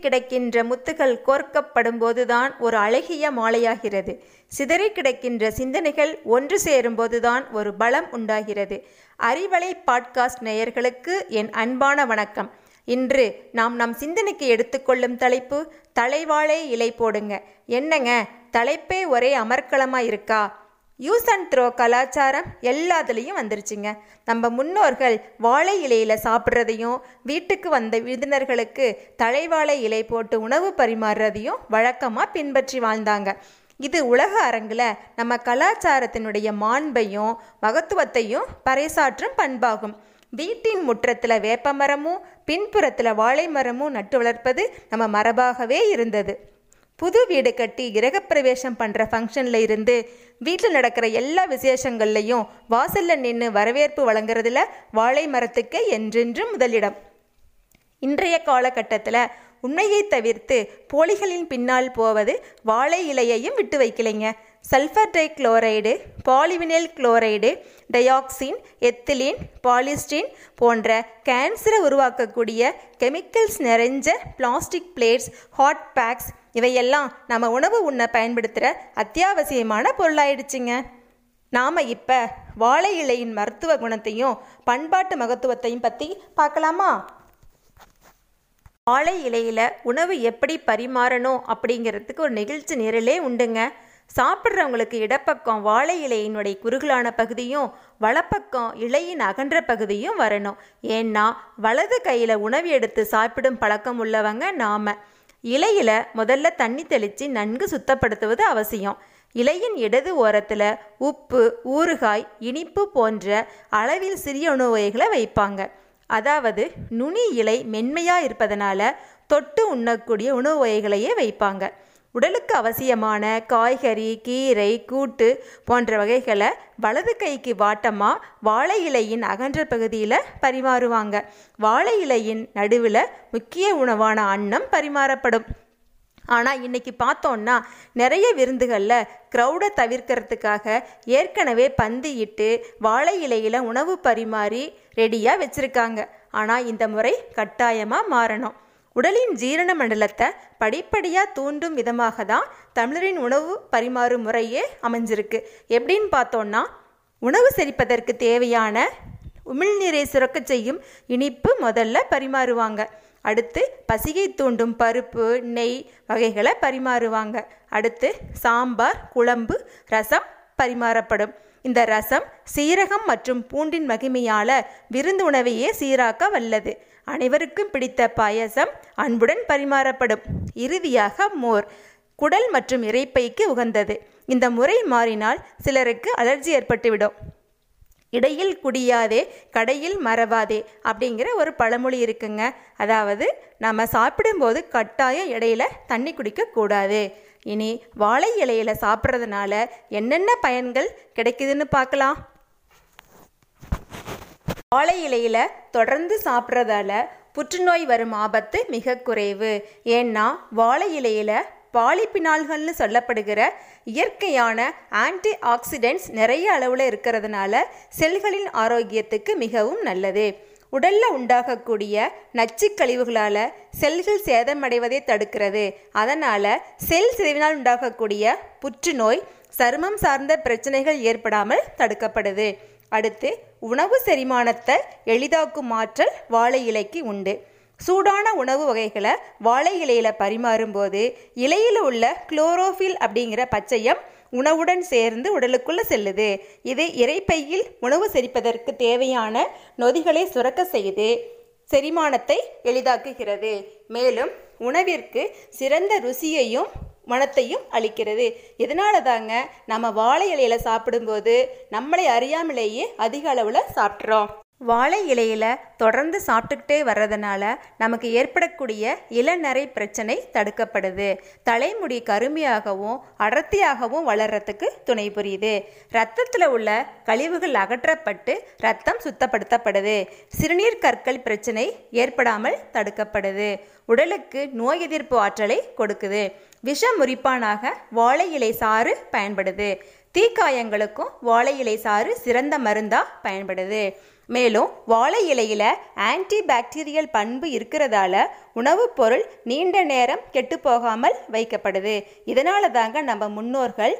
கிடக்கின்ற முத்துகள் கோர்க்கப்படும் போதுதான் ஒரு அழகிய மாலையாகிறது. சிதறி கிடக்கின்ற சிந்தனைகள் ஒன்று சேரும் போதுதான் ஒரு பலம் உண்டாகிறது. அறிவலை பாட்காஸ்ட் நேயர்களுக்கு என் அன்பான வணக்கம். இன்று நாம் நம் சிந்தனைக்கு எடுத்துக்கொள்ளும் தலைப்பு தலைவாழை இலை போடுங்க. என்னங்க தலைப்பே ஒரே அமர்க்களமாக இருக்கா? யூஸ் அண்ட் த்ரோ கலாச்சாரம் எல்லாத்துலேயும் வந்துருச்சுங்க. நம்ம முன்னோர்கள் வாழை இலையில் சாப்பிட்றதையும் வீட்டுக்கு வந்த விருந்தினர்களுக்கு தலைவாழை இலை போட்டு உணவு பரிமாறுறதையும் வழக்கமாக பின்பற்றி வாழ்ந்தாங்க. இது உலக அரங்கில் நம்ம கலாச்சாரத்தினுடைய மாண்பையும் மகத்துவத்தையும் பறைசாற்றும் பண்பாகும். வீட்டின் முற்றத்தில் வேப்பமரமும் பின்புறத்தில் வாழை மரமும் நட்டு வளர்ப்பது நம்ம மரபாகவே இருந்தது. புது வீடு கட்டி கிரகப்பிரவேசம் பண்ணுற ஃபங்க்ஷனில் இருந்து வீட்டில் நடக்கிற எல்லா விசேஷங்கள்லையும் வாசலில் நின்று வரவேற்பு வழங்குறதுல வாழை மரத்துக்கு என்றென்றும் முதலிடம். இன்றைய காலகட்டத்தில் உண்மையை தவிர்த்து போலிகளின் பின்னால் போவது வாழை இலையையும் விட்டு வைக்கலைங்க. Sulphur di chloride polyvinyl chloride dioxin ethylene polystyrene போன்ற கேன்சரை உருவாக்கக்கூடிய கெமிக்கல்ஸ் நிறைஞ்ச பிளாஸ்டிக் பிளேட்ஸ் ஹாட் பேக்ஸ் இவையெல்லாம் நம்ம உணவு உண்ண பயன்படுத்துகிற அத்தியாவசியமான பொருளாயிடுச்சுங்க. நாம் இப்போ வாழை இலையின் மருத்துவ குணத்தையும் பண்பாட்டு மகத்துவத்தையும் பற்றி பார்க்கலாமா? வாழை இலையில் உணவு எப்படி பரிமாறணும் அப்படிங்கிறதுக்கு ஒரு நிகழ்ச்சி நிரலே உண்டுங்க. சாப்பிட்றவங்களுக்கு இடப்பக்கம் வாழை இலையினுடைய குறுகலான பகுதியும் வலப்பக்கம் இலையின் அகன்ற பகுதியும் வரணும். ஏன்னா வலது கையில் உணவு எடுத்து சாப்பிடும் பழக்கம் உள்ளவங்க நாம. இலையில் முதல்ல தண்ணி தெளித்து நன்கு சுத்தப்படுத்துவது அவசியம். இலையின் இடது ஓரத்தில் உப்பு ஊறுகாய் இனிப்பு போன்ற அளவில் சிறிய உணவு வகைகளை வைப்பாங்க. அதாவது நுனி இலை மென்மையாக இருப்பதனால தொட்டு உண்ணக்கூடிய உணவு வகைகளையே வைப்பாங்க. உடலுக்கு அவசியமான காய்கறி கீரை கூட்டு போன்ற வகைகளை வலது கைக்கு வாட்டமாக வாழை இலையின் அகன்ற பகுதியில் பரிமாறுவாங்க. வாழை இலையின் நடுவில் முக்கிய உணவான அன்னம் பரிமாறப்படும். ஆனால் இன்றைக்கி பார்த்தோன்னா நிறைய விருந்துகளில் க்ரௌடை தவிர்க்கிறதுக்காக ஏற்கனவே பந்து இட்டு வாழை இலையில் உணவு பரிமாறி ரெடியாக வச்சுருக்காங்க. ஆனால் இந்த முறை கட்டாயமாக மாறணும். உடலின் ஜீரண மண்டலத்தை படிப்படியாக தூண்டும் விதமாக தான் தமிழரின் உணவு பரிமாறும் முறையே அமைஞ்சிருக்கு. எப்படின்னு பார்த்தோன்னா உணவு செரிப்பதற்கு தேவையான உமிழ்நீரை சுரக்க செய்யும் இனிப்பு முதல்ல பரிமாறுவாங்க. அடுத்து பசிகை தூண்டும் பருப்பு நெய் வகைகளை பரிமாறுவாங்க. அடுத்து சாம்பார் குழம்பு ரசம் பரிமாறப்படும். இந்த ரசம் சீரகம் மற்றும் பூண்டின் மகிமையால விருந்து உணவையே சீராக்க வல்லது. அனைவருக்கும் பிடித்த பாயசம் அன்புடன் பரிமாறப்படும். இறுதியாக மோர் குடல் மற்றும் இறைப்பைக்கு உகந்தது. இந்த முறை மாறினால் சிலருக்கு அலர்ஜி ஏற்பட்டுவிடும். இடையில் குடியாதே கடையில் மறவாதே அப்படிங்கிற ஒரு பழமொழி இருக்குங்க. அதாவது நம்ம சாப்பிடும்போது கட்டாயம் இடையில தண்ணி குடிக்கக்கூடாது. இனி வாழை இலையில சாப்பிட்றதுனால என்னென்ன பயன்கள் கிடைக்குதுன்னு பார்க்கலாம். வாழை இலையில தொடர்ந்து சாப்பிட்றதால புற்றுநோய் வரும் ஆபத்து மிக குறைவு. ஏன்னா வாழை இலையில பாலிபினால்கள்னு சொல்லப்படுகிற இயற்கையான ஆன்டி ஆக்சிடென்ட்ஸ் நிறைய அளவில் இருக்கிறதுனால செல்களின் ஆரோக்கியத்துக்கு மிகவும் நல்லது. உடலில் உண்டாகக்கூடிய நச்சு கழிவுகளால் செல்கள் சேதமடைவதை தடுக்கிறது. அதனால் செல் சிதைவினால் உண்டாகக்கூடிய புற்றுநோய் சருமம் சார்ந்த பிரச்சனைகள் ஏற்படாமல் தடுக்கப்படுது. அடுத்து உணவு செரிமானத்தை எளிதாக்கும் ஆற்றல் வாழை இலைக்கு உண்டு. சூடான உணவு வகைகளை வாழை இலையில் பரிமாறும்போது இலையில் உள்ள குளோரோஃபில் அப்படிங்கிற பச்சையம் உணவுடன் சேர்ந்து உடலுக்குள்ளே செல்லுது. இது இறைப்பையில் உணவு செரிப்பதற்கு தேவையான நொதிகளை சுரக்க செய்து செரிமானத்தை எளிதாக்குகிறது. மேலும் உணவிற்கு சிறந்த ருசியையும் மனத்தையும் அளிக்கிறது. இதனால தாங்க நம்ம வாழை இலையில சாப்பிடும்போது நம்மளை அறியாமலேயே அதிக அளவில் சாப்பிட்றோம்? வாழை இலையில தொடர்ந்து சாப்பிட்டுக்கிட்டே வர்றதுனால நமக்கு ஏற்படக்கூடிய இளநரை பிரச்சனை தடுக்கப்படுது. தலைமுடி கருமையாகவும் அடர்த்தியாகவும் வளர்றதுக்கு துணை புரியுது. ரத்தத்தில் உள்ள கழிவுகள் அகற்றப்பட்டு ரத்தம் சுத்தப்படுத்தப்படுது. சிறுநீர் கற்கள் பிரச்சனை ஏற்படாமல் தடுக்கப்படுது. உடலுக்கு நோய் எதிர்ப்பு ஆற்றலை கொடுக்குது. விஷ முறிப்பானாக வாழை இலை சாறு பயன்படுது. தீக்காயங்களுக்கும் வாழை இலை சாறு சிறந்த மருந்தாக பயன்படுது. மேலும் வாழை இலையில் ஆன்டி பாக்டீரியல் பண்பு இருக்கிறதால உணவுப் பொருள் நீண்ட நேரம் கெட்டுப்போகாமல் வைக்கப்படுது. இதனால தாங்க நம்ம முன்னோர்கள்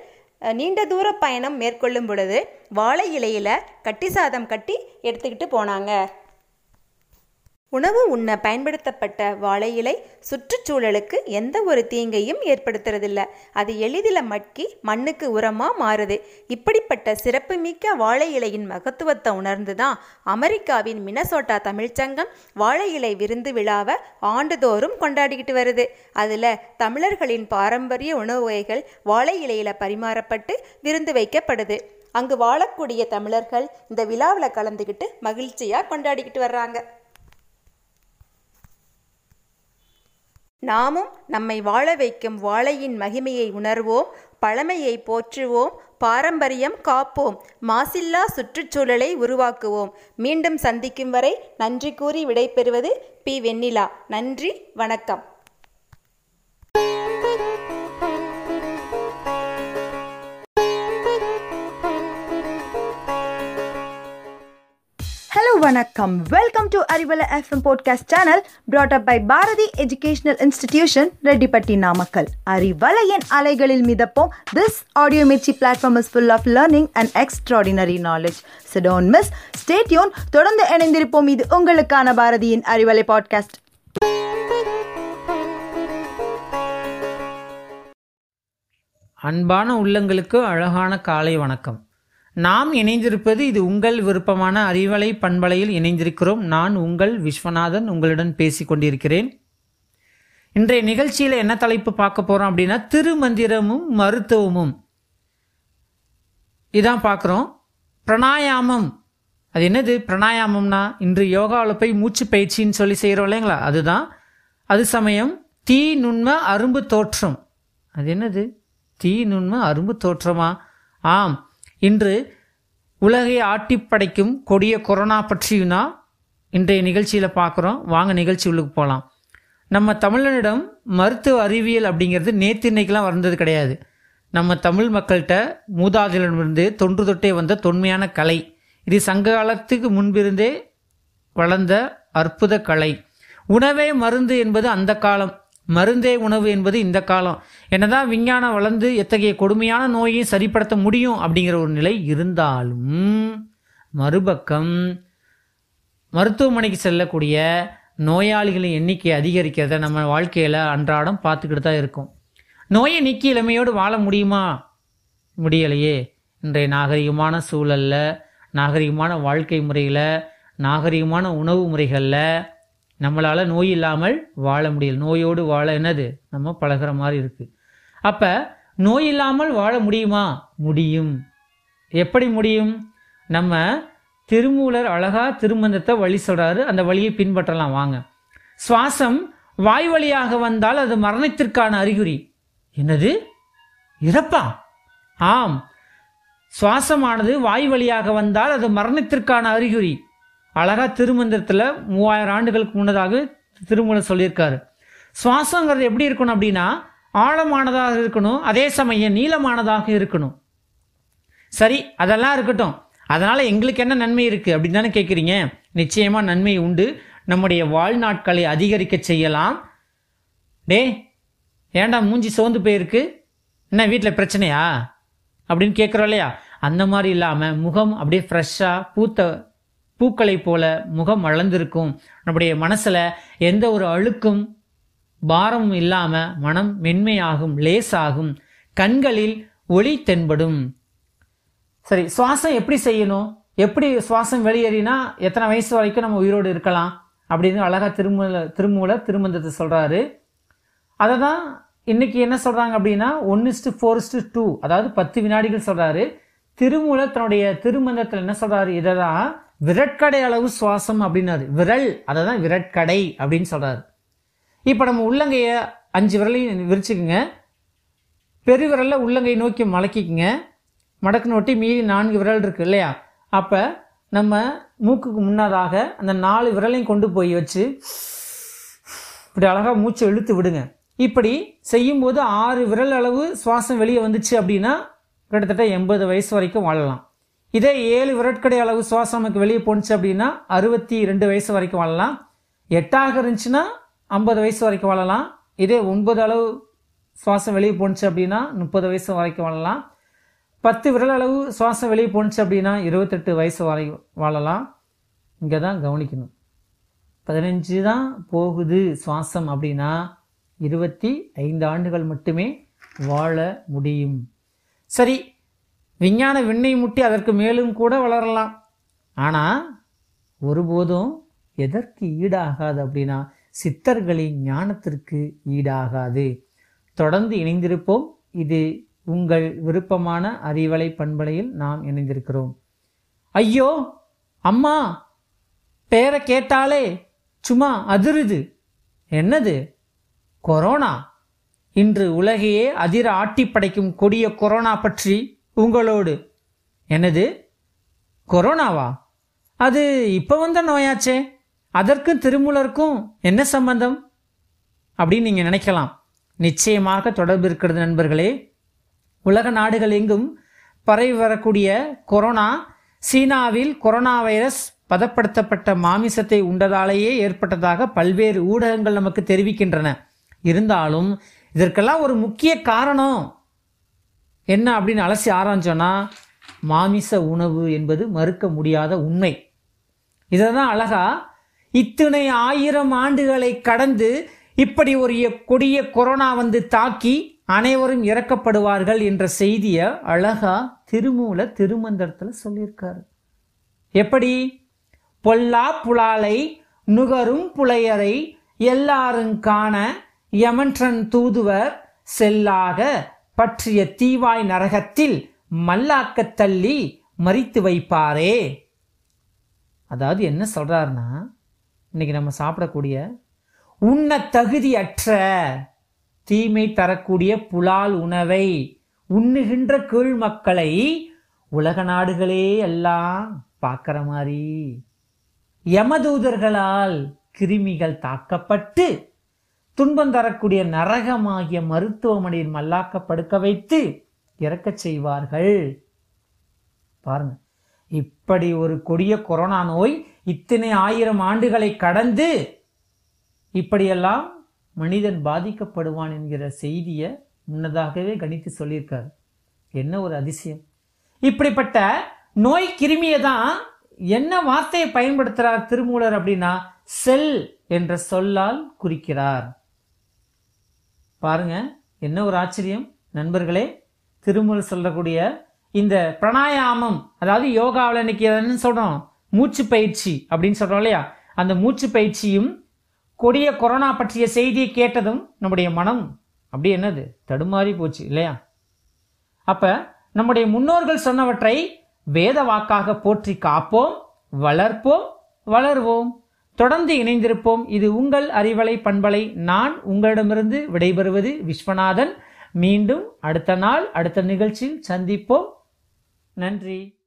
நீண்ட தூர பயணம் மேற்கொள்ளும் பொழுது வாழை இலையில் கட்டி சாதம் கட்டி எடுத்துக்கிட்டு போனாங்க. உணவு உண்ண பயன்படுத்தப்பட்ட வாழை இலை சுற்றுச்சூழலுக்கு எந்த ஒரு தீங்கையும் ஏற்படுத்துறதில்ல. அது எளிதில் மட்கி மண்ணுக்கு உரமாக மாறுது. இப்படிப்பட்ட சிறப்புமிக்க வாழை இலையின் மகத்துவத்தை உணர்ந்து தான் அமெரிக்காவின் மினசோட்டா தமிழ்ச்சங்கம் வாழை இலை விருந்து விழாவை ஆண்டுதோறும் கொண்டாடிக்கிட்டு வருது. அதில் தமிழர்களின் பாரம்பரிய உணவு வகைகள் வாழை இலையில் பரிமாறப்பட்டு விருந்து வைக்கப்படுது. அங்கு வாழக்கூடிய தமிழர்கள் இந்த விழாவில் கலந்துக்கிட்டு மகிழ்ச்சியாக கொண்டாடிக்கிட்டு வர்றாங்க. நாமும் நம்மை வாழ வைக்கும் வாழையின் மகிமையை உணர்வோம் பழமையை போற்றுவோம் பாரம்பரியம் காப்போம் மாசில்லா சுற்றுச்சூழலை உருவாக்குவோம். மீண்டும் சந்திக்கும் வரை நன்றி கூறி விடைபெறுவது பி. வெண்ணிலா. நன்றி வணக்கம். வணக்கம். Welcome to Arivalai FM podcast channel brought up by Bharathi educational institution Rettipatti Namakkal அறிவலையின் அலைகளில் மிதப்போம். This audio Mirchi platform is full of learning and extraordinary knowledge so don't miss stay tuned தொடர்ந்து இணைந்திருப்போம். இது உங்களுக்கான பாரதியின் Arivalai podcast அன்பான உள்ளங்களுக்கு அழகான காலை வணக்கம். நாம் இணைந்திருப்பது இது உங்கள் விருப்பமான அறிவலை பண்பலையில் இணைந்திருக்கிறோம். நான் உங்கள் விஸ்வநாதன் உங்களுடன் பேசி கொண்டிருக்கிறேன் இன்றைய நிகழ்ச்சியில் என்ன தலைப்பு பார்க்க போகிறோம் அப்படின்னா திருமந்திரமும் மருத்துவமும். இதான் பார்க்குறோம். பிராணாயாமம். அது என்னது? பிராணாயாமம்னா இன்று யோகாவில் போய் மூச்சு பயிற்சின்னு சொல்லி செய்கிறோம் இல்லைங்களா? அதுதான். அது சமயம் தீ நுண்ம அரும்பு தோற்றம். அது என்னது? தீ நுண்ம அரும்பு தோற்றமா? ஆம். இன்று உலகை ஆட்டி படைக்கும் கொடிய கொரோனா பற்றியும்னா இன்றைய நிகழ்ச்சியில் பார்க்குறோம் வாங்க நிகழ்ச்சி உள்ளுக்கு போகலாம் நம்ம தமிழனிடம் மருத்துவ அறிவியல் அப்படிங்கிறது நேற்று இன்னைக்கெலாம் வந்தது கிடையாது. நம்ம தமிழ் மக்கள்கிட்ட மூதாதையிடமிருந்து தொன்று தொட்டே வந்த தொன்மையான கலை. இது சங்க காலத்துக்கு முன்பிருந்தே வளர்ந்த அற்புத கலை. உணவே மருந்து என்பது அந்த காலம். மருந்தே உணவு என்பது இந்த காலம். என்னதான் விஞ்ஞானம் வளர்ந்து எத்தகைய கொடுமையான நோயை சரிப்படுத்த முடியும் அப்படிங்கிற ஒரு நிலை இருந்தாலும் மறுபக்கம் மருத்துவமனைக்கு செல்லக்கூடிய நோயாளிகளின் எண்ணிக்கை அதிகரிக்கிறத நம்ம வாழ்க்கையில் அன்றாடம் பார்த்துக்கிட்டு தான் இருக்கும். நோயை நீக்கி இளமையோடு வாழ முடியுமா? முடியலையே. இன்றைய நாகரிகமான சூழலில் நாகரிகமான வாழ்க்கை முறையில் நாகரிகமான உணவு முறைகளில் நம்மளால் நோய் இல்லாமல் வாழ முடியல. நோயோடு வாழ என்னது? நம்ம பழகுற மாதிரி இருக்குது அப்போ நோய் இல்லாமல் வாழ முடியுமா? முடியும். எப்படி முடியும்? நம்ம திருமூலர் அழகாக திருமந்தத்தை வழி சொல்கிறாரு அந்த வழியை பின்பற்றலாம். வாங்க. சுவாசம் வாய் வழியாக வந்தால் அது மரணத்திற்கான அறிகுறி. என்னது? இறப்பா? ஆம். சுவாசமானது வாய் வழியாக வந்தால் அது மரணத்திற்கான அறிகுறி. அழகா திருமந்திரத்தில் மூவாயிரம் ஆண்டுகளுக்கு முன்னதாக திருமணம் சொல்லியிருக்காரு. சுவாசங்கிறது எப்படி இருக்கணும் அப்படின்னா ஆழமானதாக இருக்கணும் அதே சமயம் நீளமானதாக இருக்கணும். சரி அதெல்லாம் இருக்கட்டும். அதனால் எங்களுக்கு என்ன நன்மை இருக்குது அப்படின்னு தானே கேட்குறீங்க நிச்சயமாக நன்மை உண்டு. நம்முடைய வாழ்நாட்களை அதிகரிக்க செய்யலாம். டே ஏன்டா மூஞ்சி சோர்ந்து போயிருக்கு? என்ன வீட்டில் பிரச்சனையா? அப்படின்னு கேட்குறோம் இல்லையா? அந்த மாதிரி இல்லாமல் முகம் அப்படியே ஃப்ரெஷ்ஷாக பூத்த பூக்களைப் போல முகம் வளர்ந்திருக்கும். நம்முடைய மனசில் எந்த ஒரு அழுக்கும் பாரமும் இல்லாமல் மனம் மென்மையாகும் லேசாகும். கண்களில் ஒளி தென்படும். சரி சுவாசம் எப்படி செய்யணும்? எப்படி சுவாசம் வெளியேறினா எத்தனை வயசு வரைக்கும் நம்ம உயிரோடு இருக்கலாம்? அப்படின்னு அழகா திருமூல திருமூல திருமந்தத்தை சொல்கிறாரு அதை தான் இன்றைக்கி என்ன சொல்கிறாங்க அப்படின்னா ஒன்று இஸ்டு ஃபோர் இஸ்டு டூ அதாவது பத்து வினாடிகள் சொல்கிறாரு திருமூல தன்னுடைய திருமந்தத்தில் என்ன சொல்கிறாரு இதை தான் விரட்கடை அளவு சுவாசம் அப்படின்னாரு. விரல் அதை தான் விரட்கடை அப்படின்னு சொல்கிறாரு இப்போ நம்ம உள்ளங்கைய அஞ்சு விரலையும் விரிச்சுக்குங்க. பெருவிரலில் உள்ளங்கை நோக்கி மடக்கிக்குங்க. மடக்கு நோட்டி மீதி நான்கு விரல் இருக்கு இல்லையா? அப்போ நம்ம மூக்குக்கு முன்னதாக அந்த நாலு விரலையும் கொண்டு போய் வச்சு இப்படி அழகாக மூச்சை இழுத்து விடுங்க. இப்படி செய்யும்போது ஆறு விரல் அளவு சுவாசம் வெளியே வந்துச்சு அப்படின்னா கிட்டத்தட்ட எண்பது வயசு வரைக்கும் வாழலாம். இதே ஏழு விரட்கடை அளவு சுவாசம் நமக்கு வெளியே போணுச்சு அப்படின்னா அறுபத்தி ரெண்டு வயசு வரைக்கும் வாழலாம். எட்டாக இருந்துச்சுன்னா ஐம்பது வயசு வரைக்கும் வாழலாம். இதே ஒன்பது அளவு சுவாசம் வெளியே போணுச்சு அப்படின்னா முப்பது வயசு வரைக்கும் வாழலாம். பத்து விரல் அளவு சுவாசம் வெளியே போணுச்சு அப்படின்னா இருபத்தெட்டு வயசு வரை வாழலாம். இங்கே தான் கவனிக்கணும். பதினஞ்சு தான் போகுது சுவாசம் அப்படின்னா இருபத்தி ஐந்து ஆண்டுகள் மட்டுமே வாழ முடியும். சரி விஞ்ஞான விண்ணை முட்டி அதற்கு மேலும் கூட வளரலாம். ஆனால் ஒருபோதும் எதற்கு ஈடாகாது அப்படின்னா சித்தர்களின் ஞானத்திற்கு ஈடாகாது. தொடர்ந்து இணைந்திருப்போம். இது உங்கள் விருப்பமான அறிவலை பண்பலையில் நாம் இணைந்திருக்கிறோம். ஐயோ அம்மா பேரை கேட்டாலே சும்மா அதிருது. என்னது? கொரோனா? இன்று உலகையே அதிர ஆட்டி படைக்கும் கொடிய கொரோனா பற்றி உங்களோடு. என்னது? கொரோனாவா? அது இப்போ வந்த நோயாச்சே. அதற்கும் திருமூலருக்கும் என்ன சம்பந்தம்? அப்படின்னு நீங்கள் நினைக்கலாம். நிச்சயமாக தொடர்பு இருக்கிறது நண்பர்களே. உலக நாடுகள் எங்கும் பரவி வரக்கூடிய கொரோனா சீனாவில் கொரோனா வைரஸ் பதப்படுத்தப்பட்ட மாமிசத்தை உண்டதாலேயே ஏற்பட்டதாக பல்வேறு ஊடகங்கள் நமக்கு தெரிவிக்கின்றன. இருந்தாலும் இதற்கெல்லாம் ஒரு முக்கிய காரணம். என்ன அப்படின்னு அலசி ஆரம்பிச்சோன்னா மாமிச உணவு என்பது மறுக்க முடியாத உண்மை. இதை தான் அழகா இத்தனை ஆயிரம் ஆண்டுகளை கடந்து இப்படி ஒரு கொடிய கொரோனா வந்து தாக்கி அனைவரும் இறக்கப்படுவார்கள் என்ற செய்தியை அழகா திருமூல திருமந்திரத்தில் சொல்லியிருக்காரு. எப்படி? பொல்லா புலாலை நுகரும் புலையரை எல்லாரும் காண யமன்றன் தூதுவர் செல்லாக பற்றிய தீவாய் நரகத்தில் மல்லாக்கத் தள்ளி மறித்து வைப்பாரே. அதாவது என்ன சொல்கிறாருன்னா இன்னைக்கு நம்ம சாப்பிடக்கூடிய உண்ண தகுதியற்ற தீமை தரக்கூடிய புலால் உணவை உண்ணுகின்ற கீழ் மக்களை உலக நாடுகளே எல்லாம் பார்க்குற மாதிரி யமதூதர்களால் கிருமிகள் தாக்கப்பட்டு துன்பம் தரக்கூடிய நரகமாகிய மருத்துவமனையில் மல்லாக்க படுக்க வைத்து இறக்கச் செய்வார்கள். பாருங்க. இப்படி ஒரு கொடிய கொரோனா நோய் இத்தனை ஆயிரம் ஆண்டுகளை கடந்து இப்படியெல்லாம் மனிதன் பாதிக்கப்படுவான் என்கிற செய்தியை முன்னதாகவே கணித்து சொல்லியிருக்காரு. என்ன ஒரு அதிசயம். இப்படிப்பட்ட நோய் கிருமியை தான் என்ன வார்த்தையை பயன்படுத்துகிறார் திருமூலர் அப்படின்னா செல் என்ற சொல்லால் குறிக்கிறார். பாருங்க என்ன ஒரு ஆச்சரியம். நண்பர்களே திருமுறை சொல்லக்கூடிய இந்த பிராணாயாமம் அதாவது யோகாவில் இன்னைக்கு என்ன சொல்றோம் மூச்சு பயிற்சி அப்படின்னு சொல்றோம் இல்லையா? அந்த மூச்சு பயிற்சியும் கொடிய கொரோனா பற்றிய செய்தியை கேட்டதும் நம்முடைய மனம் அப்படி என்னது? தடுமாறி போச்சு இல்லையா? அப்ப நம்முடைய முன்னோர்கள் சொன்னவற்றை வேத வாக்காக போற்றி காப்போம் வளர்ப்போம் வளர்வோம். தொடர்ந்து இணைந்திருப்போம். இது உங்கள் அறிவலை பண்பலை. நான் உங்களிடமிருந்து விடைபெறுவது விஸ்வநாதன். மீண்டும் அடுத்த நாள் அடுத்த நிகழ்ச்சியில் சந்திப்போம். நன்றி.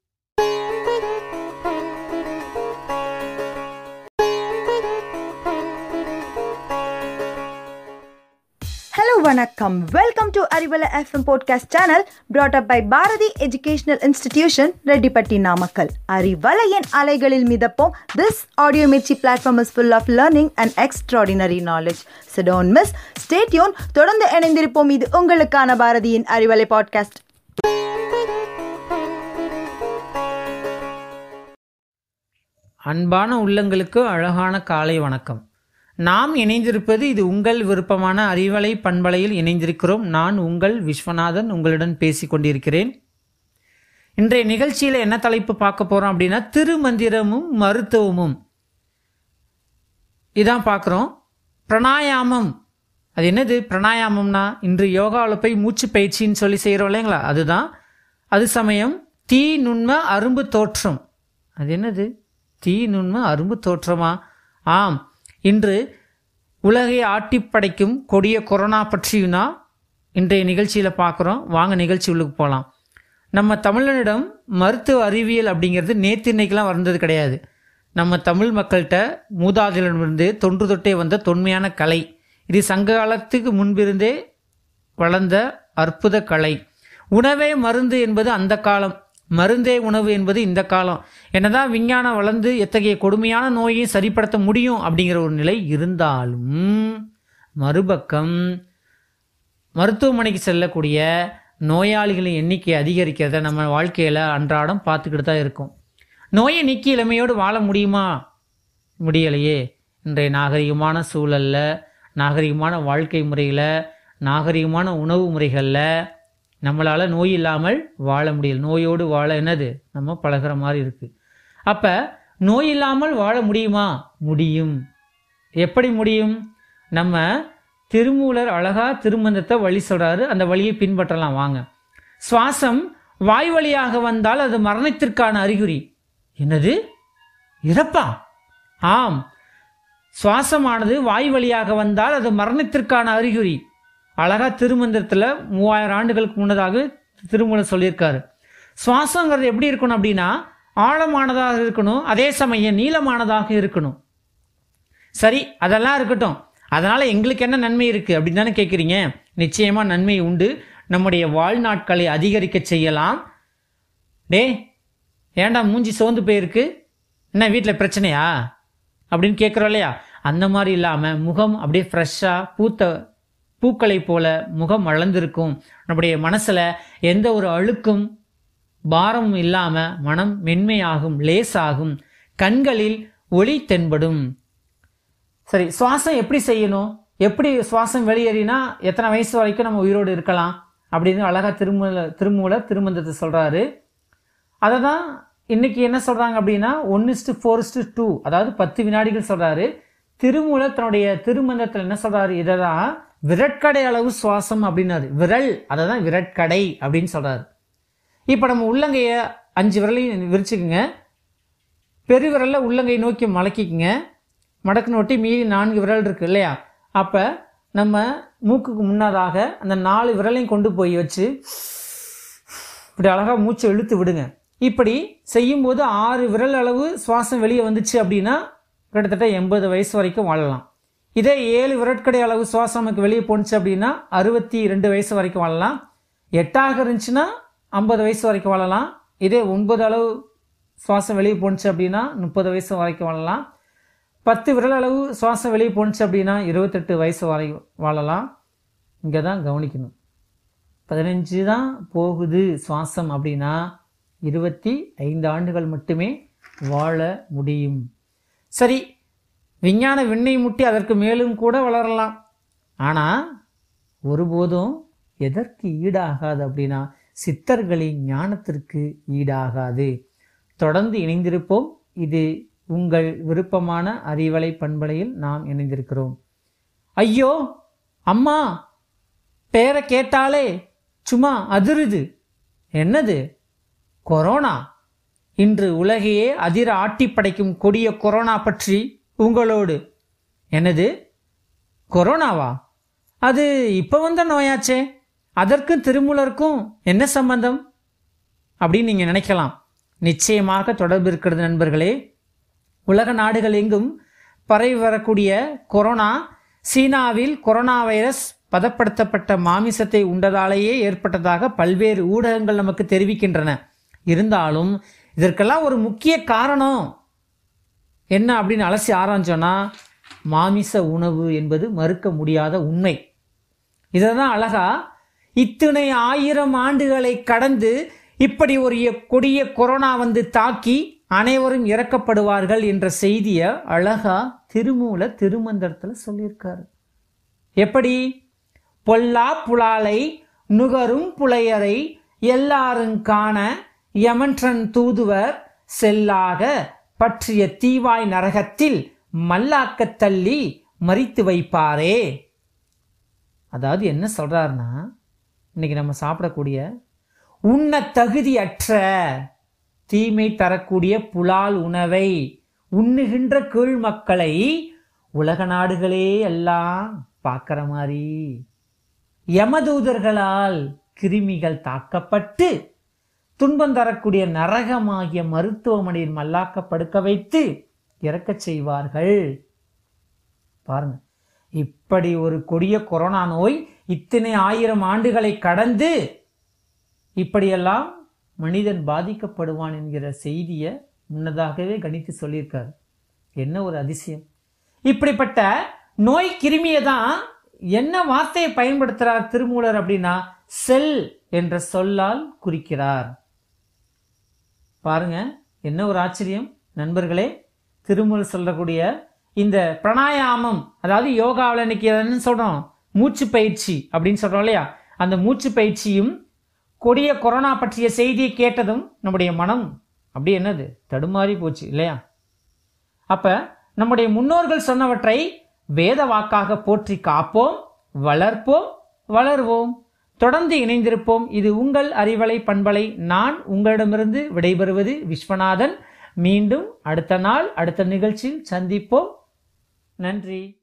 வணக்கம் welcome to Arivalai FM podcast channel brought up by Bharathi educational institution Rettipatti Namakkal அறிவலையின் அலைகளில் மிதப்போம் this audio Mirchi platform is full of learning and extraordinary knowledge so don't miss stay tuned தொடர்ந்து இணைந்திருப்போம் இது உங்களுக்கான பாரதியின் அறிவலை பாட்காஸ்ட் அன்பான உள்ளங்களுக்கு அழகான காலை வணக்கம் நாம் இணைந்திருப்பது இது உங்கள் விருப்பமான அறிவலை பண்பலையில் இணைந்திருக்கிறோம். நான் உங்கள் விஸ்வநாதன் உங்களுடன் பேசி கொண்டிருக்கிறேன். இன்றைய நிகழ்ச்சியில் என்ன தலைப்பு பார்க்க போகிறோம் அப்படின்னா திருமந்திரமும் மருத்துவமும். இதான் பார்க்குறோம். பிராணாயாமம். அது என்னது? பிராணாயாமம்னா இன்று யோகாவில் போய் மூச்சு பயிற்சின்னு சொல்லி செய்கிறோம் இல்லைங்களா? அதுதான். அது சமயம் தீ நுண்ம அரும்பு தோற்றம். அது என்னது? தீ நுண்ம அரும்பு தோற்றமா? ஆம். இன்று உலகை ஆட்டி படைக்கும் கொடிய கொரோனா பற்றியுனா இன்றைய நிகழ்ச்சியில் பார்க்குறோம். வாங்க நிகழ்ச்சி உள்ளுக்கு போகலாம். நம்ம தமிழனிடம் மருத்துவ அறிவியல் அப்படிங்கிறது நேற்று இன்னைக்கெலாம் வந்தது கிடையாது. நம்ம தமிழ் மக்கள்கிட்ட மூதாதிலிருந்து தொன்று தொட்டே வந்த தொன்மையான கலை. இது சங்க காலத்துக்கு முன்பிருந்தே வளர்ந்த அற்புத கலை. உணவே மருந்து என்பது அந்த காலம். மருந்தே உணவு என்பது இந்த காலம். என்னதான் விஞ்ஞானம் வளர்ந்து எத்தகைய கொடுமையான நோயையும் சரிப்படுத்த முடியும் அப்படிங்கிற ஒரு நிலை இருந்தாலும் மறுபக்கம் மருத்துவமனைக்கு செல்லக்கூடிய நோயாளிகளின் எண்ணிக்கை அதிகரிக்கிறத நம்ம வாழ்க்கையில் அன்றாடம் பார்த்துக்கிட்டு தான் இருக்கும். நோயை நீக்கி இளமையோடு வாழ முடியுமா? முடியலையே. இன்றைய நாகரிகமான சூழலில் நாகரிகமான வாழ்க்கை முறையில் நாகரிகமான உணவு முறைகளில் நம்மளால் நோய் இல்லாமல் வாழ முடியல. நோயோடு வாழ என்னது? நம்ம பழகுற மாதிரி இருக்குது அப்போ நோய் இல்லாமல் வாழ முடியுமா? முடியும். எப்படி முடியும்? நம்ம திருமூலர் அழகா திருமந்தத்தை வழி சொல்றாரு. அந்த வழியை பின்பற்றலாம். வாங்க. சுவாசம் வாய் வழியாக வந்தால் அது மரணத்திற்கான அறிகுறி. என்னது? இறப்பா? ஆம். சுவாசமானது வாய் வழியாக வந்தால் அது மரணத்திற்கான அறிகுறி. அழகா திருமந்திரத்தில் மூவாயிரம் ஆண்டுகளுக்கு முன்னதாக திருமணம் சொல்லியிருக்காரு. சுவாசங்கிறது எப்படி இருக்கணும் அப்படின்னா ஆழமானதாக இருக்கணும் அதே சமயம் நீளமானதாக இருக்கணும். சரி அதெல்லாம் இருக்கட்டும். அதனால் எங்களுக்கு என்ன நன்மை இருக்குது அப்படின்னு தானே கேட்குறீங்க நிச்சயமாக நன்மை உண்டு. நம்முடைய வாழ்நாட்களை அதிகரிக்க செய்யலாம். டே ஏன்டா மூஞ்சி சோர்ந்து போயிருக்கு? என்ன வீட்டில் பிரச்சனையா? அப்படின்னு கேட்குறோம் இல்லையா? அந்த மாதிரி இல்லாமல் முகம் அப்படியே ஃப்ரெஷ்ஷாக பூத்த பூக்களை போல முகம் வளர்ந்திருக்கும். நம்முடைய மனசில் எந்த ஒரு அழுக்கும் பாரமும் இல்லாமல் மனம் மென்மையாகும் லேசாகும். கண்களில் ஒளி தென்படும். சரி சுவாசம் எப்படி செய்யணும்? எப்படி சுவாசம் வெளியேறினா எத்தனை வயசு வரைக்கும் நம்ம உயிரோடு இருக்கலாம்? அப்படின்னு அழகா திருமூல திருமூல திருமந்தத்தை சொல்றாரு. அதை தான் இன்னைக்கு என்ன சொல்றாங்க அப்படின்னா one is to four is to two அதாவது பத்து வினாடிகள் சொல்றாரு. திருமூல தன்னுடைய திருமந்தத்தில் என்ன சொல்றாரு? இதை தான் விரட்கடை அளவு சுவாசம் அப்படின்னாரு. விரல் அதை தான் விரட்கடை அப்படின்னு சொல்கிறாரு இப்போ நம்ம உள்ளங்கைய அஞ்சு விரலையும் விரிச்சுக்குங்க. பெருவிரலில் உள்ளங்கை நோக்கி மடக்கிக்குங்க மடக்கு நோட்டி மீதி நான்கு விரல் இருக்குது இல்லையா? அப்போ நம்ம மூக்குக்கு முன்னதாக அந்த நாலு விரலையும் கொண்டு போய் வச்சு இப்படி அழகாக மூச்சை இழுத்து விடுங்க. இப்படி செய்யும்போது ஆறு விரல் அளவு சுவாசம் வெளியே வந்துச்சு அப்படின்னா கிட்டத்தட்ட எண்பது வயசு வரைக்கும் வாழலாம். இதே ஏழு விரட்கடை அளவு சுவாசம் நமக்கு வெளியே போணுச்சு அப்படின்னா அறுபத்தி ரெண்டு வயசு வரைக்கும் வாழலாம். எட்டாக இருந்துச்சுன்னா ஐம்பது வயசு வரைக்கும் வாழலாம். இதே ஒன்பது அளவு சுவாசம் வெளியே போணுச்சு அப்படின்னா முப்பது வயசு வரைக்கும் வாழலாம். பத்து விரல் அளவு சுவாசம் வெளியே போணுச்சு அப்படின்னா இருபத்தெட்டு வயசு வரை வாழலாம். இங்கே தான் கவனிக்கணும். பதினஞ்சு தான் போகுது சுவாசம் அப்படின்னா இருபத்தி ஐந்து ஆண்டுகள் மட்டுமே வாழ முடியும். சரி விஞ்ஞான விண்ணை முட்டி அதற்கு மேலும் கூட வளரலாம். ஆனால் ஒருபோதும் எதற்கு ஈடாகாது அப்படின்னா சித்தர்களின் ஞானத்திற்கு ஈடாகாது. தொடர்ந்து இணைந்திருப்போம். இது உங்கள் விருப்பமான அறிவலை பண்பலையில் நாம் இணைந்திருக்கிறோம். ஐயோ அம்மா பேரை கேட்டாலே சும்மா அதிருது. என்னது? கொரோனா? இன்று உலகையே அதிர ஆட்டி படைக்கும் கொடிய கொரோனா பற்றி உங்களோடு. என்னது? கொரோனாவா? அது இப்போ வந்த நோயாச்சே. அதற்கும் திருமூலருக்கும் என்ன சம்பந்தம்? அப்படின்னு நீங்கள் நினைக்கலாம். நிச்சயமாக தொடர்பு இருக்கிறது நண்பர்களே. உலக நாடுகள் எங்கும் பரவி வரக்கூடிய கொரோனா சீனாவில் கொரோனா வைரஸ் பதப்படுத்தப்பட்ட மாமிசத்தை உண்டதாலேயே ஏற்பட்டதாக பல்வேறு ஊடகங்கள் நமக்கு தெரிவிக்கின்றன. இருந்தாலும் இதற்கெல்லாம் ஒரு முக்கிய காரணம். என்ன அப்படின்னு அலசி ஆரம்பிச்சோன்னா மாமிச உணவு என்பது மறுக்க முடியாத உண்மை. இதை தான் அழகா இத்தனை ஆயிரம் ஆண்டுகளை கடந்து இப்படி ஒரு கொடிய கொரோனா வந்து தாக்கி அனைவரும் இறக்கப்படுவார்கள் என்ற செய்தியை அழகா திருமூல திருமந்திரத்தில் சொல்லியிருக்காரு. எப்படி? பொல்லா புலாலை நுகரும் புலையரை எல்லாரும் காண யமன்றன் தூதுவர் செல்லாக பற்றிய தீவாய் நரகத்தில் மல்லாக்கத் தள்ளி மறித்து வைப்பாரே. அதாவது என்ன சொல்றாருன்னா இன்னைக்கு நம்ம சாப்பிடக்கூடிய உண்ண தகுதியற்ற தீமை தரக்கூடிய புலால் உணவை உண்ணுகின்ற கீழ் மக்களை உலக நாடுகளே எல்லாம் பார்க்குற மாதிரி யமதூதர்களால் கிருமிகள் தாக்கப்பட்டு துன்பம் தரக்கூடிய நரகமாகிய மருத்துவமனையில் மல்லாக்க படுக்க வைத்து இறக்கச் செய்வார்கள். பாருங்க. இப்படி ஒரு கொடிய கொரோனா நோய் இத்தனை ஆயிரம் ஆண்டுகளை கடந்து இப்படியெல்லாம் மனிதன் பாதிக்கப்படுவான் என்கிற செய்தியை முன்னதாகவே கணித்து சொல்லியிருக்காரு. என்ன ஒரு அதிசயம். இப்படிப்பட்ட நோய் கிருமியை தான் என்ன வார்த்தையை பயன்படுத்துகிறார் திருமூலர் அப்படின்னா செல் என்ற சொல்லால் குறிக்கிறார். பாருங்க என்ன ஒரு ஆச்சரியம். நண்பர்களே திருமூலர் சொல்லக்கூடிய இந்த பிராணாயாமம் அதாவது யோகாவில் இன்னைக்கு என்ன சொல்றோம் மூச்சு பயிற்சி அப்படின்னு சொல்றோம் இல்லையா? அந்த மூச்சு பயிற்சியும் கொடிய கொரோனா பற்றிய செய்தியை கேட்டதும் நம்முடைய மனம் அப்படி என்னது? தடுமாறி போச்சு இல்லையா? அப்ப நம்முடைய முன்னோர்கள் சொன்னவற்றை வேத வாக்காக போற்றி காப்போம் வளர்ப்போம் வளர்வோம். தொடர்ந்து இணைந்திருப்போம். இது உங்கள் அறிவலை பண்பலை. நான் உங்களிடமிருந்து விடைபெறுவது விஸ்வநாதன். மீண்டும் அடுத்த நாள் அடுத்த நிகழ்ச்சியில் சந்திப்போம். நன்றி.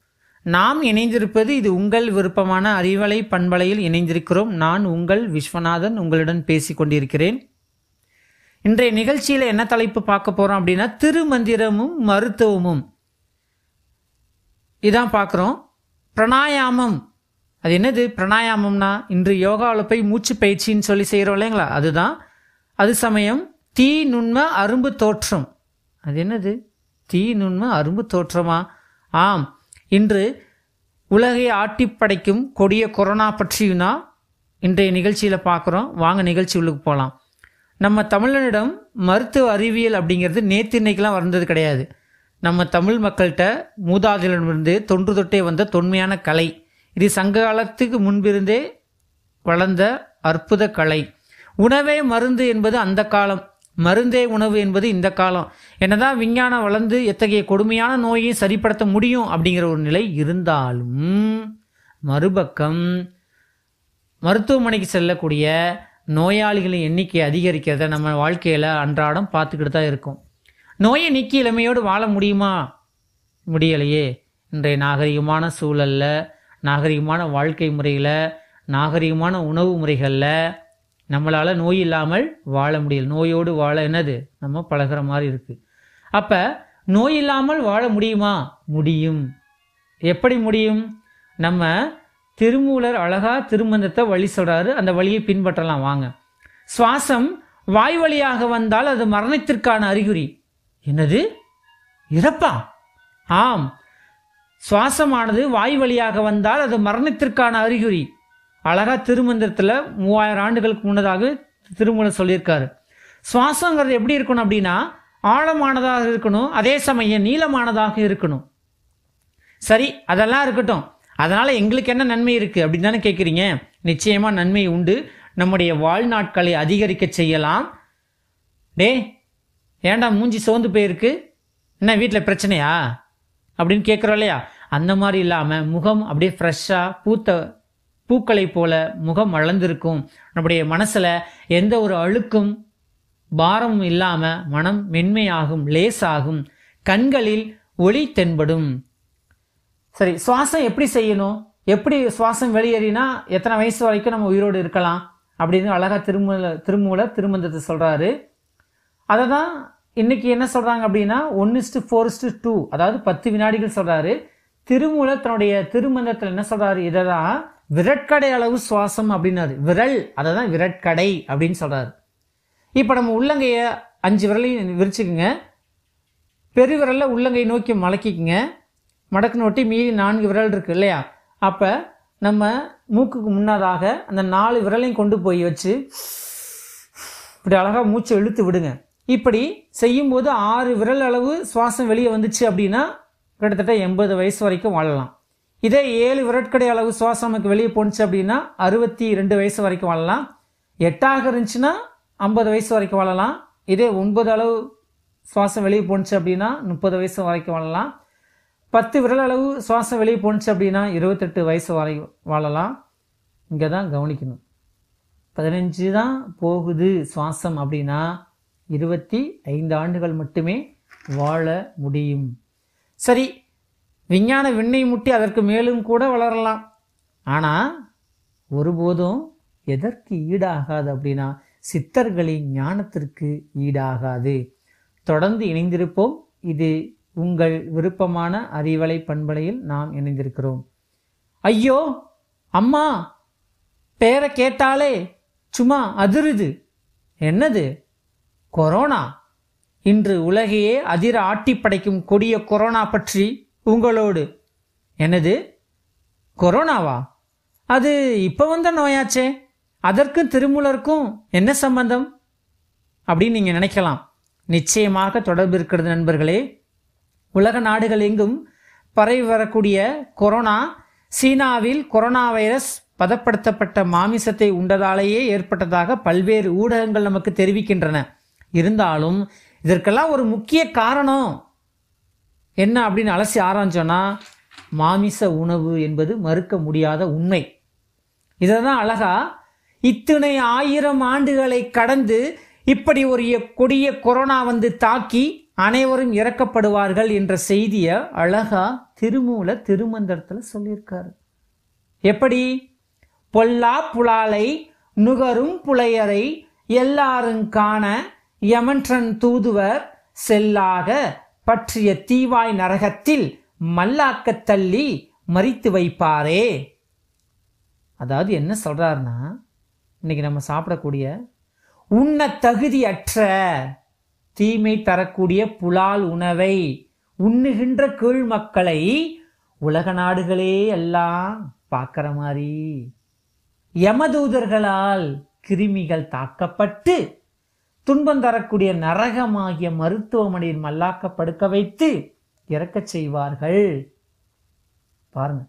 நாம் இணைந்திருப்பது இது உங்கள் விருப்பமான அறிவலை பண்பலையில் இணைந்திருக்கிறோம். நான் உங்கள் விஸ்வநாதன் உங்களுடன் பேசி கொண்டிருக்கிறேன். இன்றைய நிகழ்ச்சியில் என்ன தலைப்பு பார்க்க போகிறோம் அப்படின்னா திருமந்திரமும் மருத்துவமும். இதான் பார்க்குறோம். பிராணாயாமம். அது என்னது? பிராணாயாமம்னா இன்று யோகாவில் போய் மூச்சு பயிற்சின்னு சொல்லி செய்கிறோம் இல்லைங்களா? அதுதான். அது சமயம் தீ நுண்ம அரும்பு தோற்றம். அது என்னது? தீ நுண்ம அரும்பு தோற்றமா? ஆம். இன்று உலகை ஆட்டி படைக்கும் கொடிய கொரோனா பற்றியும்னா இன்றைய நிகழ்ச்சியில் பார்க்குறோம். வாங்க நிகழ்ச்சி உள்ளுக்கு போகலாம். நம்ம தமிழனிடம் மருத்துவ அறிவியல் அப்படிங்கிறது நேற்று இன்னைக்கெலாம் வந்தது கிடையாது. நம்ம தமிழ் மக்கள்கிட்ட மூதாதிலிருந்து தொன்று தொட்டே வந்த தொன்மையான கலை. இது சங்க காலத்துக்கு முன்பிருந்தே வளர்ந்த அற்புத கலை. உணவே மருந்து என்பது அந்த காலம். மருந்தே உணவு என்பது இந்த காலம். என்னதான் விஞ்ஞானம் வளர்ந்து எத்தகைய கொடுமையான நோயை சரிப்படுத்த முடியும் அப்படிங்கிற ஒரு நிலை இருந்தாலும் மறுபக்கம் மருத்துவமனைக்கு செல்லக்கூடிய நோயாளிகளின் எண்ணிக்கை அதிகரிக்கிறத நம்ம வாழ்க்கையில் அன்றாடம் பார்த்துக்கிட்டு தான் இருக்கும். நோயை நீக்கி இளமையோடு வாழ முடியுமா? முடியலையே. இன்றைய நாகரிகமான சூழலில் நாகரிகமான வாழ்க்கை முறையில் நாகரிகமான உணவு முறைகளில் நம்மளால் நோய் இல்லாமல் வாழ முடியல. நோயோடு வாழ என்னது? நம்ம பழகுற மாதிரி இருக்குது அப்போ நோய் இல்லாமல் வாழ முடியுமா? முடியும். எப்படி முடியும்? நம்ம திருமூலர் அழகா திருமந்தத்தை வழி சொல்றாரு. அந்த வழியை பின்பற்றலாம். வாங்க. சுவாசம் வாய் வழியாக வந்தால் அது மரணத்திற்கான அறிகுறி. என்னது? இறப்பா? ஆம். சுவாசமானது வாய் வழியாக வந்தால் அது மரணத்திற்கான அறிகுறி. அழகா திருமந்திரத்தில் மூவாயிரம் ஆண்டுகளுக்கு முன்னதாக திருமணம் சொல்லியிருக்காரு. சுவாசங்கிறது எப்படி இருக்கணும் அப்படின்னா ஆழமானதாக இருக்கணும் அதே சமயம் நீளமானதாக இருக்கணும். சரி அதெல்லாம் இருக்கட்டும். அதனால் எங்களுக்கு என்ன நன்மை இருக்குது அப்படின்னு தானே கேட்குறீங்க நிச்சயமாக நன்மை உண்டு. நம்முடைய வாழ்நாட்களை அதிகரிக்க செய்யலாம். டே ஏன்டா மூஞ்சி சோர்ந்து போயிருக்கு? என்ன வீட்டில் பிரச்சனையா? அப்படின்னு கேட்குறோம் இல்லையா? அந்த மாதிரி இல்லாமல் முகம் அப்படியே ஃப்ரெஷ்ஷாக பூத்த பூக்களை போல முகம் வளர்ந்திருக்கும். நம்முடைய மனசில் எந்த ஒரு அழுக்கும் பாரமும் இல்லாமல் மனம் மென்மையாகும் லேசாகும். கண்களில் ஒளி தென்படும். சரி சுவாசம் எப்படி செய்யணும்? எப்படி சுவாசம் வெளியேறினா எத்தனை வயசு வரைக்கும் நம்ம உயிரோடு இருக்கலாம்? அப்படின்னு அழகா திருமூல திருமூல திருமந்தத்தை சொல்றாரு. அதை தான் இன்னைக்கு என்ன சொல்றாங்க அப்படின்னா one is to four is to two அதாவது பத்து வினாடிகள் சொல்றாரு. திருமூலர் தன்னுடைய திருமந்தத்தில் என்ன சொல்றாரு? இதை தான் விரட்கடை அளவு சுவாசம் அப்படின்னாரு. விரல் அதை தான் விரட்கடை அப்படின்னு சொல்கிறாரு இப்போ நம்ம உள்ளங்கைய அஞ்சு விரலையும் விரிச்சுக்குங்க. பெருவிரலில் உள்ளங்கை நோக்கி மலக்கிக்குங்க. மடக்கு நோட்டி மீதி நான்கு விரல் இருக்குது இல்லையா? அப்போ நம்ம மூக்குக்கு முன்னதாக அந்த நாலு விரலையும் கொண்டு போய் வச்சு இப்படி அழகாக மூச்சை இழுத்து விடுங்க. இப்படி செய்யும்போது ஆறு விரல் அளவு சுவாசம் வெளியே வந்துச்சு அப்படின்னா கிட்டத்தட்ட எண்பது வயசு வரைக்கும் வாழலாம். இதே ஏழு விரட்கடை அளவு சுவாசம் நமக்கு வெளியே போணுச்சு அப்படின்னா அறுபத்தி ரெண்டு வயசு வரைக்கும் வாழலாம். எட்டாக இருந்துச்சுன்னா ஐம்பது வயசு வரைக்கும் வாழலாம். இதே ஒன்பது அளவு சுவாசம் வெளியே போணுச்சு அப்படின்னா முப்பது வயசு வரைக்கும் வாழலாம். பத்து விரல் அளவு சுவாசம் வெளியே போணுச்சு அப்படின்னா இருபத்தெட்டு வயசு வரை வாழலாம். இங்கே தான் கவனிக்கணும். பதினஞ்சு தான் போகுது சுவாசம் அப்படின்னா இருபத்தி ஐந்து ஆண்டுகள் மட்டுமே வாழ முடியும். சரி விஞ்ஞான விண்ணை முட்டி அதற்கு மேலும் கூட வளரலாம். ஆனால் ஒருபோதும் எதற்கு ஈடாகாது அப்படின்னா சித்தர்களின் ஞானத்திற்கு ஈடாகாது. தொடர்ந்து இணைந்திருப்போம். இது உங்கள் விருப்பமான அறிவலை பண்பலையில் நாம் இணைந்திருக்கிறோம். ஐயோ அம்மா பேரை கேட்டாலே சும்மா அதிருது. என்னது? கொரோனா? இன்று உலகையே அதிர ஆட்டி படைக்கும் கொடிய கொரோனா பற்றி உங்களோடு. என்னது? கொரோனாவா? அது இப்போ வந்த நோயாச்சே. அதற்கும் திருமூலருக்கும் என்ன சம்பந்தம்? அப்படின்னு நீங்கள் நினைக்கலாம். நிச்சயமாக தொடர்பு இருக்கிறது நண்பர்களே. உலக நாடுகள் எங்கும் பரவி வரக்கூடிய கொரோனா சீனாவில் கொரோனா வைரஸ் பதப்படுத்தப்பட்ட மாமிசத்தை உண்டதாலேயே ஏற்பட்டதாக பல்வேறு ஊடகங்கள் நமக்கு தெரிவிக்கின்றன. இருந்தாலும் இதற்கெல்லாம் ஒரு முக்கிய காரணம். என்ன அப்படின்னு அலசி ஆரம்பிச்சோன்னா மாமிச உணவு என்பது மறுக்க முடியாத உண்மை. இதை தான் அழகா இத்தனை ஆயிரம் ஆண்டுகளை கடந்து இப்படி ஒரு கொடிய கொரோனா வந்து தாக்கி அனைவரும் இறக்கப்படுவார்கள் என்ற செய்தியை அழகா திருமூல திருமந்திரத்தில் சொல்லியிருக்காரு. எப்படி? பொல்லா புலாலை நுகரும் புலையரை எல்லாரும் காண யமன்றன் தூதுவர் செல்லாக பற்றிய தீவாய் நரகத்தில் மல்லாக்கத் தள்ளி மறித்து வைப்பாரே. அதாவது என்ன சொல்றாருன்னா இன்னைக்கு நம்ம சாப்பிடக்கூடிய உண்ண தகுதியற்ற தீமை தரக்கூடிய புலால் உணவை உண்ணுகின்ற கீழ் மக்களை உலக நாடுகளே எல்லாம் பார்க்குற மாதிரி யமதூதர்களால் கிருமிகள் தாக்கப்பட்டு துன்பம் தரக்கூடிய நரகமாகிய மருத்துவமனையில் மல்லாக்க படுக்க வைத்து இறக்கச் செய்வார்கள். பாருங்க.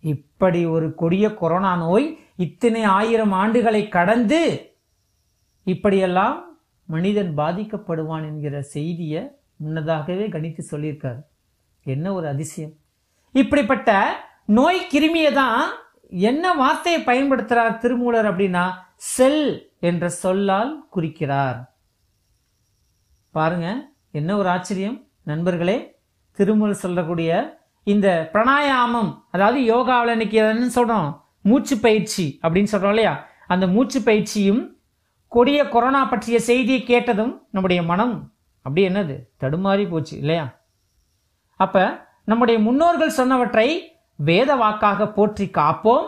இப்படி ஒரு கொடிய கொரோனா நோய் இத்தனை ஆயிரம் ஆண்டுகளை கடந்து இப்படியெல்லாம் மனிதன் பாதிக்கப்படுவான் என்கிற செய்தியை முன்னதாகவே கணித்து சொல்லியிருக்காரு. என்ன ஒரு அதிசயம். இப்படிப்பட்ட நோய் கிருமியை தான் என்ன வார்த்தையை பயன்படுத்துகிறார் திருமூலர் அப்படின்னா செல் என்ற சொல்லால் குறிக்கிறார். பாருங்க என்ன ஒரு ஆச்சரியம். நண்பர்களே திருமூலர் சொல்லக்கூடிய இந்த பிராணாயாமம் அதாவது யோகாவில் இன்னைக்கு என்ன சொல்றோம்? மூச்சு பயிற்சி அப்படின்னு சொல்றோம் இல்லையா? அந்த மூச்சு பயிற்சியும் கொடிய கொரோனா பற்றிய செய்தியை கேட்டதும் நம்முடைய மனம் அப்படி என்னது? தடுமாறி போச்சு இல்லையா? அப்ப நம்முடைய முன்னோர்கள் சொன்னவற்றை வேத வாக்காக போற்றி காப்போம்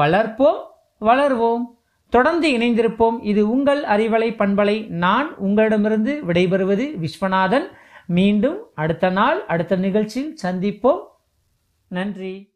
வளர்ப்போம் வளர்வோம். தொடர்ந்து இணைந்திருப்போம். இது உங்கள் அறிவலை பண்பலை. நான் உங்களிடமிருந்து விடைபெறுவது விஸ்வநாதன். மீண்டும் அடுத்த நாள் அடுத்த நிகழ்ச்சியில் சந்திப்போம். நன்றி.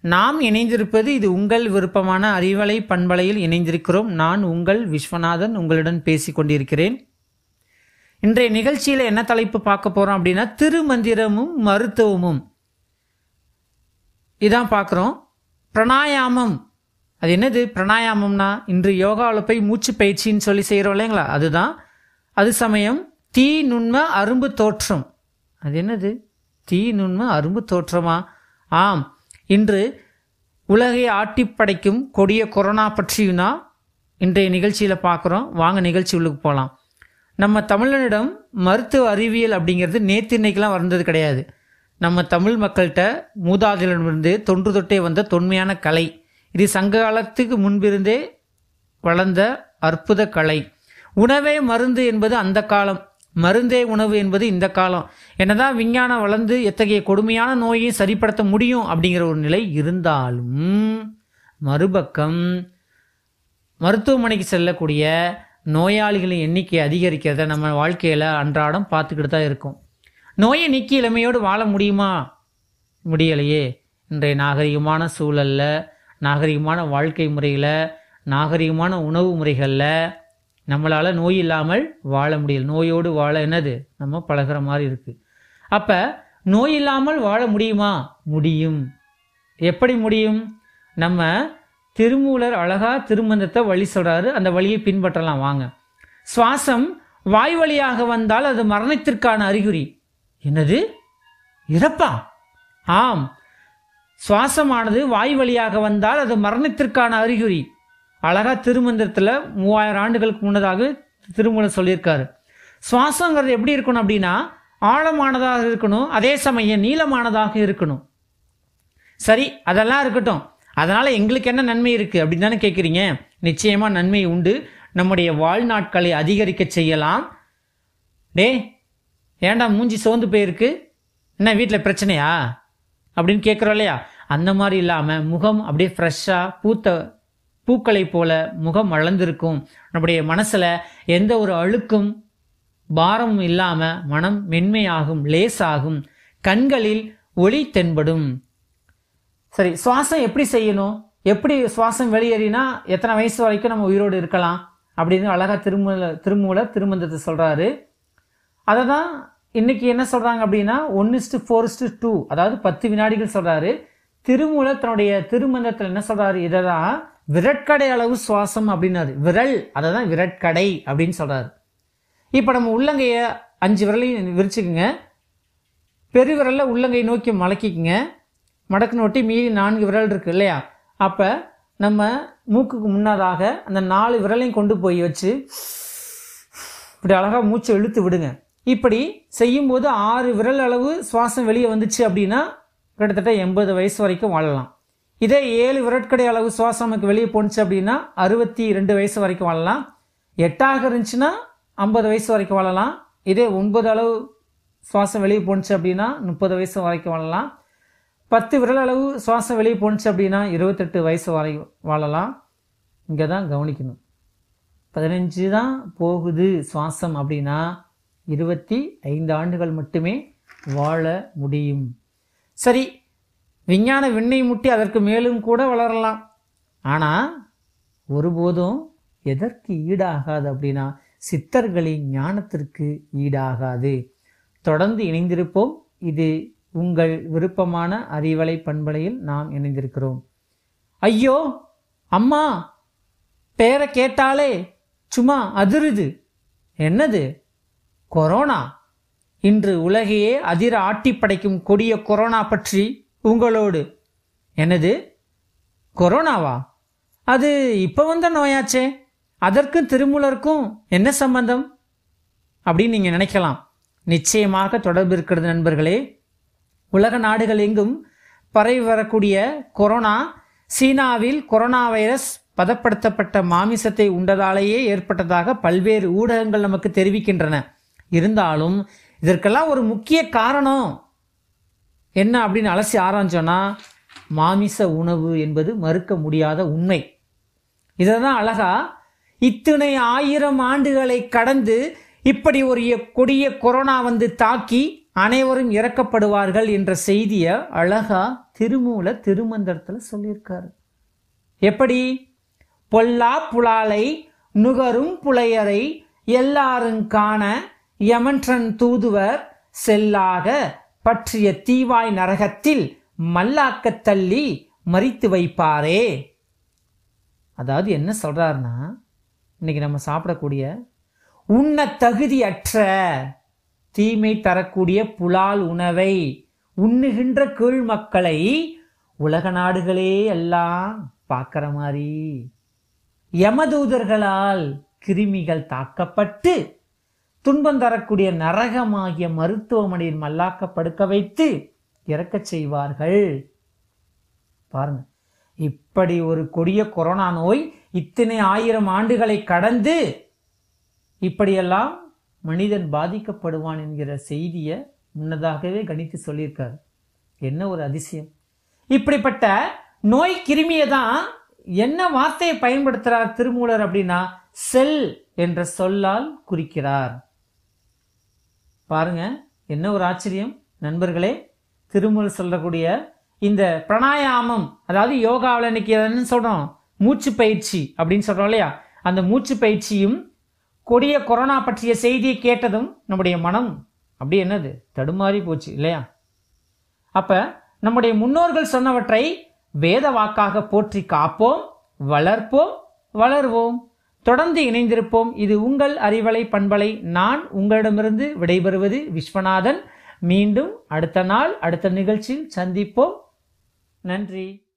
நாம் இணைந்திருப்பது இது உங்கள் விருப்பமான அறிவலை பண்பலையில் இணைந்திருக்கிறோம். நான் உங்கள் விஸ்வநாதன் உங்களுடன் பேசி கொண்டிருக்கிறேன். இன்றைய நிகழ்ச்சியில் என்ன தலைப்பு பார்க்க போகிறோம் அப்படின்னா திருமந்திரமும் மருத்துவமும். இதான் பார்க்குறோம். பிராணாயாமம். அது என்னது? பிரணாயாமம்னா இன்று யோகாவில் போய் மூச்சு பயிற்சின்னு சொல்லி செய்கிறோம் இல்லைங்களா? அதுதான். அது சமயம் தீ நுண்ம அரும்பு தோற்றம். அது என்னது? தீ நுண்ம அரும்பு தோற்றமா? ஆம். இன்று உலகை ஆட்டி படைக்கும் கொடிய கொரோனா பற்றியும் தான் இன்றைய நிகழ்ச்சியில் பார்க்குறோம். வாங்க நிகழ்ச்சி உள்ளுக்கு போகலாம் நம்ம தமிழனிடம் மருத்துவ அறிவியல் அப்படிங்கிறது நேற்று இன்னைக்கெலாம் வந்தது கிடையாது. நம்ம தமிழ் மக்கள்கிட்ட மூதாதிலிருந்து தொன்று தொட்டே வந்த தொன்மையான கலை. இது சங்க காலத்துக்கு முன்பிருந்தே வளர்ந்த அற்புத கலை. உணவே மருந்து என்பது அந்த காலம். மருந்தே உணவு என்பது இந்த காலம். என்னதான் விஞ்ஞானம் வளர்ந்து எத்தகைய கொடுமையான நோயையும் சரிப்படுத்த முடியும் அப்படிங்கிற ஒரு நிலை இருந்தாலும் மறுபக்கம் மருத்துவமனைக்கு செல்லக்கூடிய நோயாளிகளின் எண்ணிக்கை அதிகரிக்கிறத நம்ம வாழ்க்கையில் அன்றாடம் பார்த்துக்கிட்டு தான் இருக்கும். நோயை நீக்கி இளமையோடு வாழ முடியுமா? முடியலையே. இன்றைய நாகரிகமான சூழலில் நாகரிகமான வாழ்க்கை முறையில் நாகரிகமான உணவு முறைகளில் நம்மளால் நோய் இல்லாமல் வாழ முடியல. நோயோடு வாழ என்னது? நம்ம பழகுற மாதிரி இருக்குது அப்போ நோய் இல்லாமல் வாழ முடியுமா? முடியும். எப்படி முடியும்? நம்ம திருமூலர் அழகா திருமந்தத்தை வழி சொல்கிறாரு அந்த வழியை பின்பற்றலாம். வாங்க. சுவாசம் வாய் வழியாக வந்தால் அது மரணத்திற்கான அறிகுறி. என்னது? இறப்பா? ஆம். சுவாசமானது வாய் வழியாக வந்தால் அது மரணத்திற்கான அறிகுறி. அழகா திருமந்திரத்தில் மூவாயிரம் ஆண்டுகளுக்கு முன்னதாக திருமணம் சொல்லியிருக்காரு. சுவாசங்கிறது எப்படி இருக்கணும் அப்படின்னா ஆழமானதாக இருக்கணும் அதே சமயம் நீளமானதாக இருக்கணும். சரி அதெல்லாம் இருக்கட்டும். அதனால் எங்களுக்கு என்ன நன்மை இருக்குது அப்படின்னு தானே கேட்குறீங்க நிச்சயமாக நன்மை உண்டு. நம்முடைய வாழ்நாட்களை அதிகரிக்க செய்யலாம். டே ஏன்டா மூஞ்சி சோர்ந்து போயிருக்கு? என்ன வீட்டில் பிரச்சனையா? அப்படின்னு கேட்குறோம் இல்லையா? அந்த மாதிரி இல்லாமல் முகம் அப்படியே ஃப்ரெஷ்ஷாக பூத்த பூக்களைப் போல முகம் வளர்ந்திருக்கும். நம்முடைய மனசில் எந்த ஒரு அழுக்கும் பாரமும் இல்லாமல் மனம் மென்மையாகும் லேசாகும். கண்களில் ஒளி தென்படும். சரி சுவாசம் எப்படி செய்யணும்? எப்படி சுவாசம் வெளியேறினா எத்தனை வயசு வரைக்கும் நம்ம உயிரோடு இருக்கலாம் அப்படின்னு அழகா திருமூல திருமூல திருமந்தத்தை சொல்றாரு. அதை தான் இன்னைக்கு என்ன சொல்றாங்க அப்படின்னா one is to four is to two அதாவது பத்து வினாடிகள் சொல்றாரு. திருமூலர் தன்னுடைய திருமந்தத்தில் என்ன சொல்றாரு? இதை தான் விரட்கடை அளவு சுவாசம் அப்படின்னாரு. விரல் அதை தான் விரட்கடை அப்படின்னு சொல்கிறாரு இப்போ நம்ம உள்ளங்கைய அஞ்சு விரலையும் விரிச்சுக்குங்க. பெருவிரல்ல உள்ளங்கை நோக்கி மலக்கிக்குங்க மடக்கு நோட்டி மீதி நான்கு விரல் இருக்குது இல்லையா? அப்போ நம்ம மூக்குக்கு முன்னதாக அந்த நாலு விரலையும் கொண்டு போய் வச்சு இப்படி அழகாக மூச்சை இழுத்து விடுங்க. இப்படி செய்யும்போது ஆறு விரல் அளவு சுவாசம் வெளியே வந்துச்சு அப்படின்னா கிட்டத்தட்ட எண்பது வயசு வரைக்கும் வாழலாம். இதே ஏழு விரட்கடை அளவு சுவாசம் நமக்கு வெளியே போணுச்சு அப்படின்னா அறுபத்தி ரெண்டு வயசு வரைக்கும் வாழலாம். எட்டாக இருந்துச்சுன்னா ஐம்பது வயசு வரைக்கும் வாழலாம். இதே ஒன்பது அளவு சுவாசம் வெளியே போணுச்சு அப்படின்னா முப்பது வயசு வரைக்கும் வாழலாம். பத்து விரல் அளவு சுவாசம் வெளியே போணுச்சு அப்படின்னா இருபத்தெட்டு வயசு வரை வாழலாம். இங்கே தான் கவனிக்கணும். பதினஞ்சு தான் போகுது சுவாசம் அப்படின்னா இருபத்தி ஐந்து ஆண்டுகள் மட்டுமே வாழ முடியும். சரி விஞ்ஞான விண்ணை முட்டி அதற்கு மேலும் கூட வளரலாம். ஆனால் ஒருபோதும் எதற்கு ஈடாகாது அப்படின்னா சித்தர்களின் ஞானத்திற்கு ஈடாகாது. தொடர்ந்து இணைந்திருப்போம். இது உங்கள் விருப்பமான அறிவலை பண்பலையில் நாம் இணைந்திருக்கிறோம். ஐயோ அம்மா பேரை கேட்டாலே சும்மா அதிருது. என்னது? கொரோனா? இன்று உலகையே அதிர ஆட்டி படைக்கும் கொடிய கொரோனா பற்றி உங்களோடு. என்னது? கொரோனாவா? அது இப்போ வந்த நோயாச்சே. அதற்கும் திருமூலருக்கும் என்ன சம்பந்தம்? அப்படின்னு நீங்கள் நினைக்கலாம். நிச்சயமாக தொடர்பு இருக்கிறது நண்பர்களே. உலக நாடுகள் எங்கும் பரவி வரக்கூடிய கொரோனா சீனாவில் கொரோனா வைரஸ் பதப்படுத்தப்பட்ட மாமிசத்தை உண்டதாலேயே ஏற்பட்டதாக பல்வேறு ஊடகங்கள் நமக்கு தெரிவிக்கின்றன. இருந்தாலும் இதற்கெல்லாம் ஒரு முக்கிய காரணம். என்ன அப்படின்னு அலசி ஆராய்ஞ்சோன்னா மாமிச உணவு என்பது மறுக்க முடியாத உண்மை. இதை தான் அழகா இத்தனை ஆயிரம் ஆண்டுகளை கடந்து இப்படி ஒரு கொடிய கொரோனா வந்து தாக்கி அனைவரும் இறக்கப்படுவார்கள் என்ற செய்தியை அழகா திருமூல திருமந்திரத்தில் சொல்லியிருக்காரு. எப்படி? பொல்லா புலாலை நுகரும் புலையரை எல்லாரும் காண யமன்றன் தூதுவர் செல்லாக பற்றிய தீவாய் நரகத்தில் மல்லாக்கத் தள்ளி மறித்து வைப்பாரே. அதாவது என்ன சொல்கிறாருன்னா இன்னைக்கு நம்ம சாப்பிடக்கூடிய உண்ண தகுதியற்ற தீமை தரக்கூடிய புலால் உணவை உண்ணுகின்ற கீழ் மக்களை உலக நாடுகளே எல்லாம் பார்க்குற மாதிரி யமதூதர்களால் கிருமிகள் தாக்கப்பட்டு துன்பம் தரக்கூடிய நரகமாகிய மருத்துவமனையில் மல்லாக்க படுக்க வைத்து இறக்கச் செய்வார்கள். பாருங்க. இப்படி ஒரு கொடிய கொரோனா நோய் இத்தனை ஆயிரம் ஆண்டுகளை கடந்து இப்படியெல்லாம் மனிதன் பாதிக்கப்படுவான் என்கிற செய்தியை முன்னதாகவே கணித்து சொல்லியிருக்காரு. என்ன ஒரு அதிசயம். இப்படிப்பட்ட நோய் கிருமியை தான் என்ன வார்த்தையை பயன்படுத்துகிறார் திருமூலர் அப்படின்னா செல் என்ற சொல்லால் குறிக்கிறார். பாருங்க என்ன ஒரு ஆச்சரியம். நண்பர்களே திருமல் சொல்லக்கூடிய இந்த பிராணாயாமம் அதாவது யோகாவில் இன்னைக்கு என்ன சொல்றோம்? மூச்சு பயிற்சி அப்படின்னு சொல்கிறோம் இல்லையா? அந்த மூச்சு பயிற்சியும் கொடிய கொரோனா பற்றிய செய்தியை கேட்டதும் நம்முடைய மனம் அப்படி என்னது? தடுமாறி போச்சு இல்லையா? அப்போ நம்முடைய முன்னோர்கள் சொன்னவற்றை வேத வாக்காக போற்றி காப்போம் வளர்ப்போம் வளர்வோம். தொடர்ந்து இணைந்திருப்போம். இது உங்கள் அறிவலை பண்பலை. நான் உங்களிடமிருந்து விடைபெறுவது விஸ்வநாதன். மீண்டும் அடுத்த நாள் அடுத்த நிகழ்ச்சியில் சந்திப்போம். நன்றி.